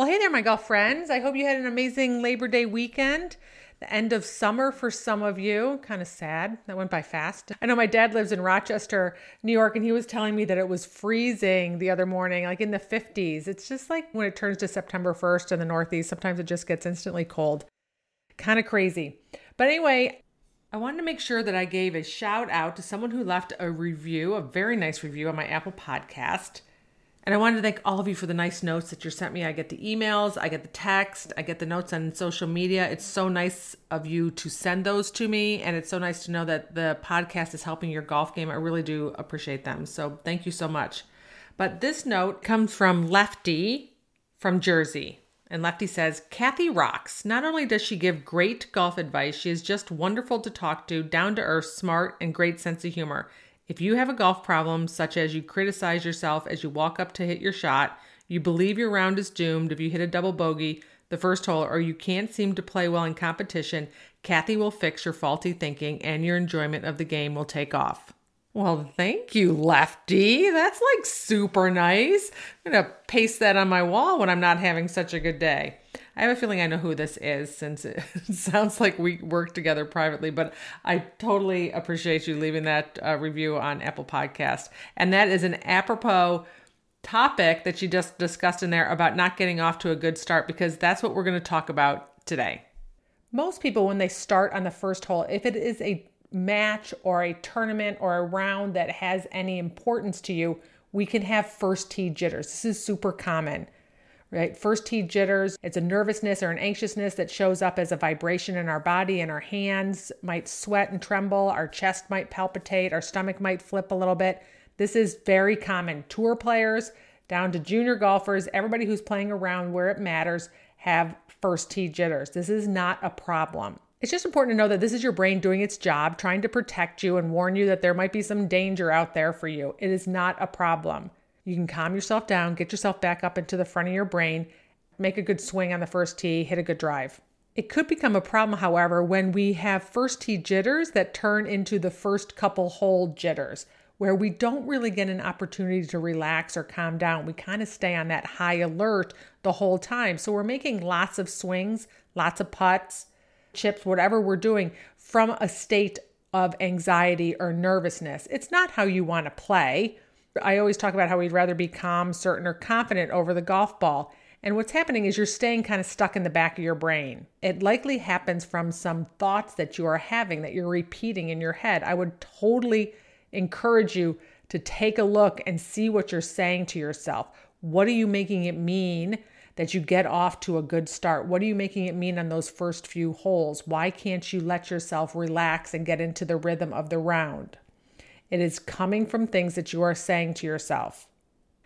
Well, hey there, my golf friends. I hope you had an amazing Labor Day weekend. The end of summer for some of you. Kind of sad. That went by fast. I know my dad lives in Rochester, New York, and he was telling me that it was freezing the other morning, like in the 50s. It's just like when it turns to September 1st in the Northeast, sometimes it just gets instantly cold. Kind of crazy. But anyway, I wanted to make sure that I gave a shout out to someone who left a review, a very nice review on my Apple podcast. And I wanted to thank all of you for the nice notes that you sent me. I get the emails, I get the text, I get the notes on social media. It's so nice of you to send those to me. And it's so nice to know that the podcast is helping your golf game. I really do appreciate them. So thank you so much. But this note comes from Lefty from Jersey. And Lefty says, Kathy rocks. Not only does she give great golf advice, she is just wonderful to talk to, down to earth, smart, and great sense of humor. If you have a golf problem, such as you criticize yourself as you walk up to hit your shot, you believe your round is doomed if you hit a double bogey the first hole, or you can't seem to play well in competition, Kathy will fix your faulty thinking and your enjoyment of the game will take off. Well, thank you, Lefty. That's like super nice. I'm going to paste that on my wall when I'm not having such a good day. I have a feeling I know who this is since it sounds like we work together privately, but I totally appreciate you leaving that uh, review on Apple Podcast. And that is an apropos topic that you just discussed in there about not getting off to a good start because that's what we're going to talk about today. Most people, when they start on the first hole, if it is a match or a tournament or a round that has any importance to you, we can have first tee jitters. This is super common right? First tee jitters, it's a nervousness or an anxiousness that shows up as a vibration in our body and our hands might sweat and tremble, our chest might palpitate, our stomach might flip a little bit. This is very common. Tour players down to junior golfers, everybody who's playing around where it matters have first tee jitters. This is not a problem. It's just important to know that this is your brain doing its job, trying to protect you and warn you that there might be some danger out there for you. It is not a problem. You can calm yourself down, get yourself back up into the front of your brain, make a good swing on the first tee, hit a good drive. It could become a problem, however, when we have first tee jitters that turn into the first couple hole jitters, where we don't really get an opportunity to relax or calm down. We kind of stay on that high alert the whole time. So we're making lots of swings, lots of putts, chips, whatever we're doing from a state of anxiety or nervousness. It's not how you want to play. I always talk about how we'd rather be calm, certain, or confident over the golf ball. And what's happening is you're staying kind of stuck in the back of your brain. It likely happens from some thoughts that you are having that you're repeating in your head. I would totally encourage you to take a look and see what you're saying to yourself. What are you making it mean that you get off to a good start? What are you making it mean on those first few holes? Why can't you let yourself relax and get into the rhythm of the round? It is coming from things that you are saying to yourself.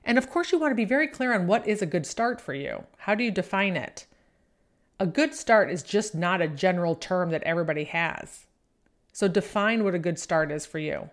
And of course, you want to be very clear on what is a good start for you. How do you define it? A good start is just not a general term that everybody has. So define what a good start is for you.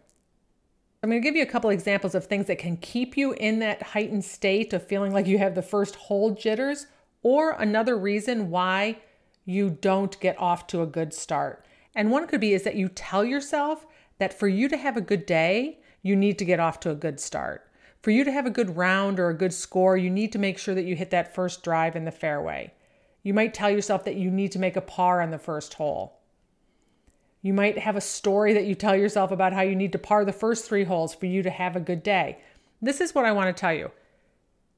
I'm going to give you a couple examples of things that can keep you in that heightened state of feeling like you have the first hole jitters, or another reason why you don't get off to a good start. And one could be is that you tell yourself that for you to have a good day, you need to get off to a good start. For you to have a good round or a good score, you need to make sure that you hit that first drive in the fairway. You might tell yourself that you need to make a par on the first hole. You might have a story that you tell yourself about how you need to par the first three holes for you to have a good day. This is what I want to tell you.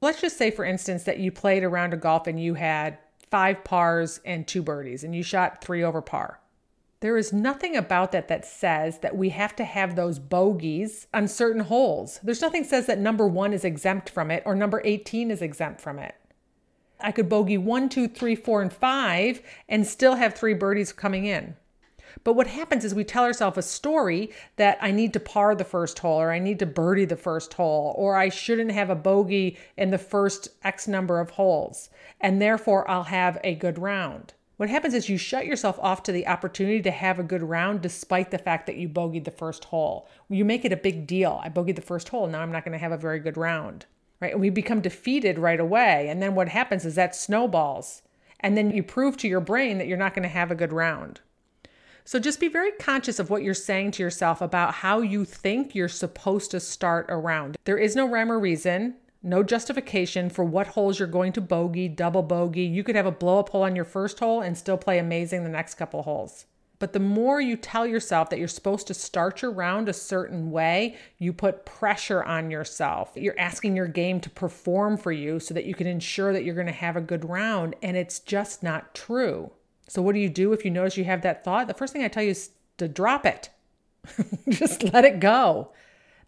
Let's just say, for instance, that you played a round of golf and you had five pars and two birdies and you shot three over par. There is nothing about that that says that we have to have those bogeys on certain holes. There's nothing says that number one is exempt from it or number 18 is exempt from it. I could bogey one, two, three, four, and five and still have three birdies coming in. But what happens is we tell ourselves a story that I need to par the first hole, or I need to birdie the first hole, or I shouldn't have a bogey in the first X number of holes, and therefore I'll have a good round. What happens is you shut yourself off to the opportunity to have a good round despite the fact that you bogeyed the first hole. You make it a big deal. I bogeyed the first hole, now I'm not going to have a very good round. Right? And we become defeated right away. And then what happens is that snowballs. And then you prove to your brain that you're not going to have a good round. So just be very conscious of what you're saying to yourself about how you think you're supposed to start a round. There is no rhyme or reason no justification for what holes you're going to bogey, double bogey. You could have a blow up hole on your first hole and still play amazing the next couple holes. But the more you tell yourself that you're supposed to start your round a certain way, you put pressure on yourself. You're asking your game to perform for you so that you can ensure that you're going to have a good round. And it's just not true. So, what do you do if you notice you have that thought? The first thing I tell you is to drop it, just let it go.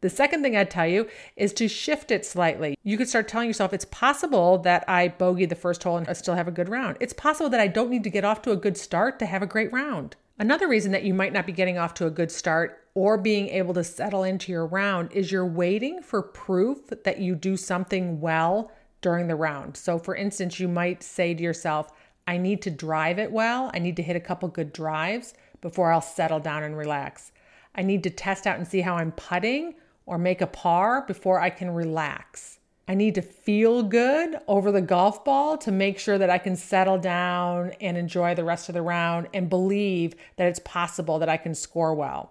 The second thing I'd tell you is to shift it slightly. You could start telling yourself it's possible that I bogey the first hole and I still have a good round. It's possible that I don't need to get off to a good start to have a great round. Another reason that you might not be getting off to a good start or being able to settle into your round is you're waiting for proof that you do something well during the round. So, for instance, you might say to yourself, I need to drive it well. I need to hit a couple good drives before I'll settle down and relax. I need to test out and see how I'm putting or make a par before I can relax. I need to feel good over the golf ball to make sure that I can settle down and enjoy the rest of the round and believe that it's possible that I can score well.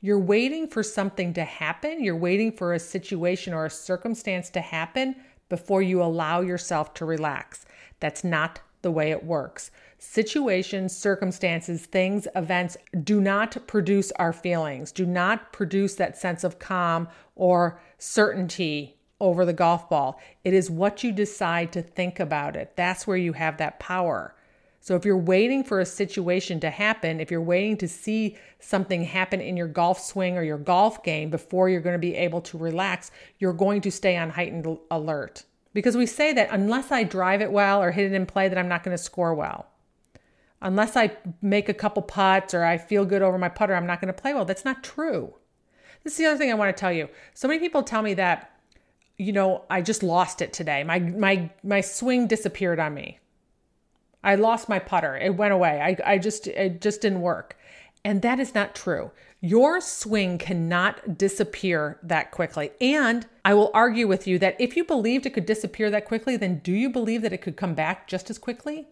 You're waiting for something to happen. You're waiting for a situation or a circumstance to happen before you allow yourself to relax. That's not the way it works. Situations, circumstances, things, events do not produce our feelings, do not produce that sense of calm or certainty over the golf ball. It is what you decide to think about it. That's where you have that power. So if you're waiting for a situation to happen, if you're waiting to see something happen in your golf swing or your golf game before you're going to be able to relax, you're going to stay on heightened alert. Because we say that unless I drive it well or hit it in play, that I'm not going to score well unless I make a couple putts or I feel good over my putter, I'm not going to play well. That's not true. This is the other thing I want to tell you. So many people tell me that, you know, I just lost it today. My my my swing disappeared on me. I lost my putter. It went away. I, I just it just didn't work. And that is not true. Your swing cannot disappear that quickly. And I will argue with you that if you believed it could disappear that quickly, then do you believe that it could come back just as quickly?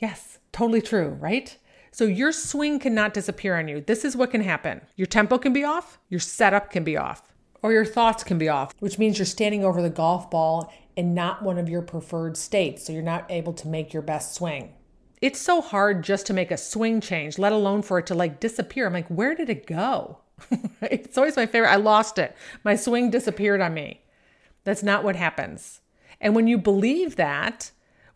Yes, totally true, right? So your swing cannot disappear on you. This is what can happen. Your tempo can be off, your setup can be off, or your thoughts can be off, which means you're standing over the golf ball in not one of your preferred states, so you're not able to make your best swing. It's so hard just to make a swing change, let alone for it to like disappear. I'm like, where did it go? it's always my favorite. I lost it. My swing disappeared on me. That's not what happens. And when you believe that,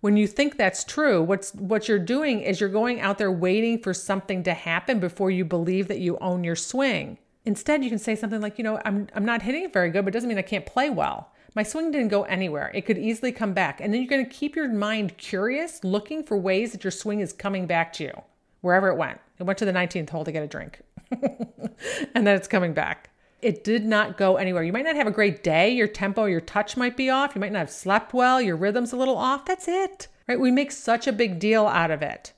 when you think that's true, what's what you're doing is you're going out there waiting for something to happen before you believe that you own your swing. Instead, you can say something like, you know, I'm I'm not hitting it very good, but it doesn't mean I can't play well. My swing didn't go anywhere. It could easily come back. And then you're going to keep your mind curious, looking for ways that your swing is coming back to you, wherever it went. It went to the 19th hole to get a drink. and then it's coming back it did not go anywhere. You might not have a great day. Your tempo, your touch might be off. You might not have slept well. Your rhythm's a little off. That's it, right? We make such a big deal out of it.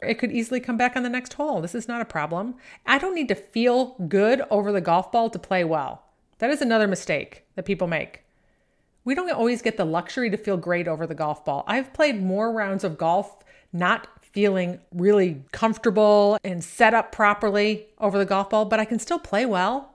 It could easily come back on the next hole. This is not a problem. I don't need to feel good over the golf ball to play well. That is another mistake that people make. We don't always get the luxury to feel great over the golf ball. I've played more rounds of golf not feeling really comfortable and set up properly over the golf ball, but I can still play well.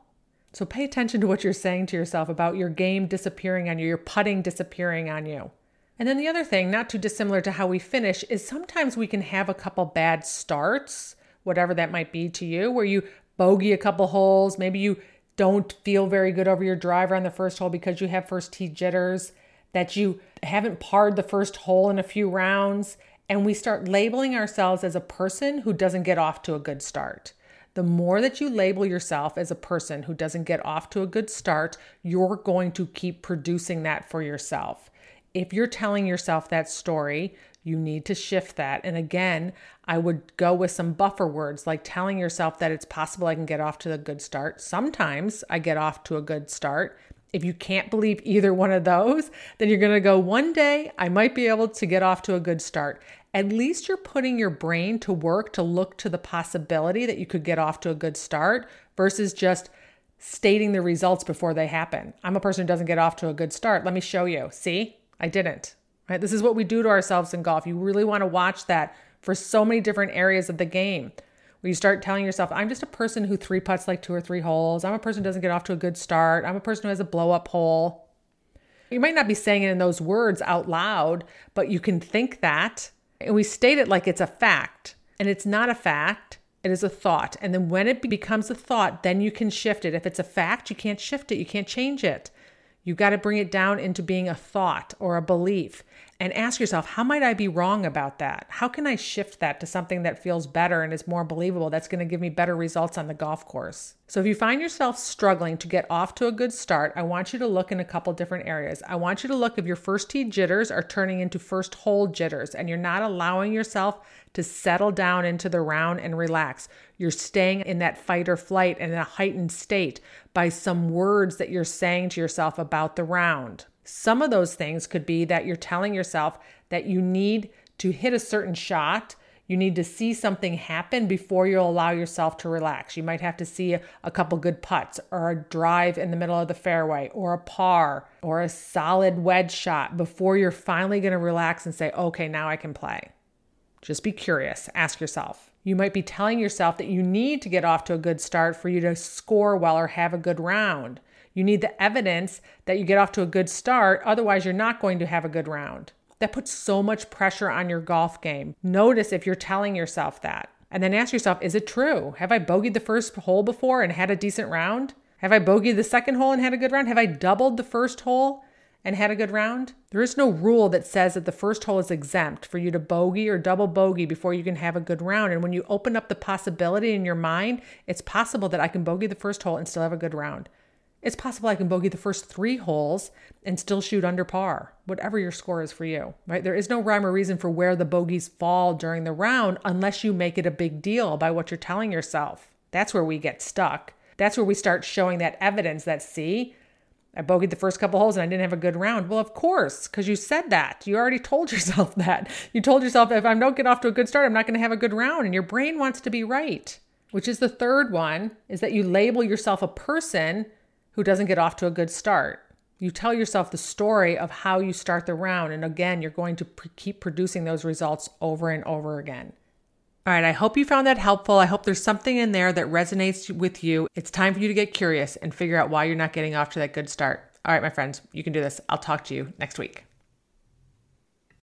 So pay attention to what you're saying to yourself about your game disappearing on you, your putting disappearing on you. And then the other thing, not too dissimilar to how we finish, is sometimes we can have a couple bad starts, whatever that might be to you, where you bogey a couple holes. Maybe you don't feel very good over your driver on the first hole because you have first tee jitters, that you haven't parred the first hole in a few rounds, and we start labeling ourselves as a person who doesn't get off to a good start. The more that you label yourself as a person who doesn't get off to a good start, you're going to keep producing that for yourself. If you're telling yourself that story, You need to shift that. And again, I would go with some buffer words like telling yourself that it's possible I can get off to a good start. Sometimes I get off to a good start. If you can't believe either one of those, then you're going to go, one day I might be able to get off to a good start. At least you're putting your brain to work to look to the possibility that you could get off to a good start versus just stating the results before they happen. I'm a person who doesn't get off to a good start. Let me show you. See, I didn't. Right? This is what we do to ourselves in golf. You really want to watch that for so many different areas of the game where you start telling yourself, I'm just a person who three putts like two or three holes. I'm a person who doesn't get off to a good start. I'm a person who has a blow up hole. You might not be saying it in those words out loud, but you can think that. And we state it like it's a fact. And it's not a fact, it is a thought. And then when it becomes a thought, then you can shift it. If it's a fact, you can't shift it, you can't change it. You got to bring it down into being a thought or a belief and ask yourself, how might I be wrong about that? How can I shift that to something that feels better and is more believable that's going to give me better results on the golf course? So, if you find yourself struggling to get off to a good start, I want you to look in a couple different areas. I want you to look if your first tee jitters are turning into first hole jitters and you're not allowing yourself to settle down into the round and relax. You're staying in that fight or flight and in a heightened state by some words that you're saying to yourself about the round. Some of those things could be that you're telling yourself that you need to hit a certain shot. You need to see something happen before you'll allow yourself to relax. You might have to see a, a, couple good putts or a drive in the middle of the fairway or a par or a solid wedge shot before you're finally going to relax and say, okay, now I can play. Just be curious. Ask yourself. You might be telling yourself that you need to get off to a good start for you to score well or have a good round. You need the evidence that you get off to a good start, otherwise, you're not going to have a good round. That puts so much pressure on your golf game. Notice if you're telling yourself that. And then ask yourself, is it true? Have I bogeyed the first hole before and had a decent round? Have I bogeyed the second hole and had a good round? Have I doubled the first hole and had a good round? There is no rule that says that the first hole is exempt for you to bogey or double bogey before you can have a good round. And when you open up the possibility in your mind, it's possible that I can bogey the first hole and still have a good round. It's possible I can bogey the first three holes and still shoot under par, whatever your score is for you, right? There is no rhyme or reason for where the bogeys fall during the round unless you make it a big deal by what you're telling yourself. That's where we get stuck. That's where we start showing that evidence that, see, I bogeyed the first couple holes and I didn't have a good round. Well, of course, because you said that. You already told yourself that. You told yourself if I don't get off to a good start, I'm not going to have a good round. And your brain wants to be right, which is the third one is that you label yourself a person who doesn't get off to a good start. You tell yourself the story of how you start the round. And again, you're going to keep producing those results over and over again. All right, I hope you found that helpful. I hope there's something in there that resonates with you. It's time for you to get curious and figure out why you're not getting off to that good start. All right, my friends, you can do this. I'll talk to you next week.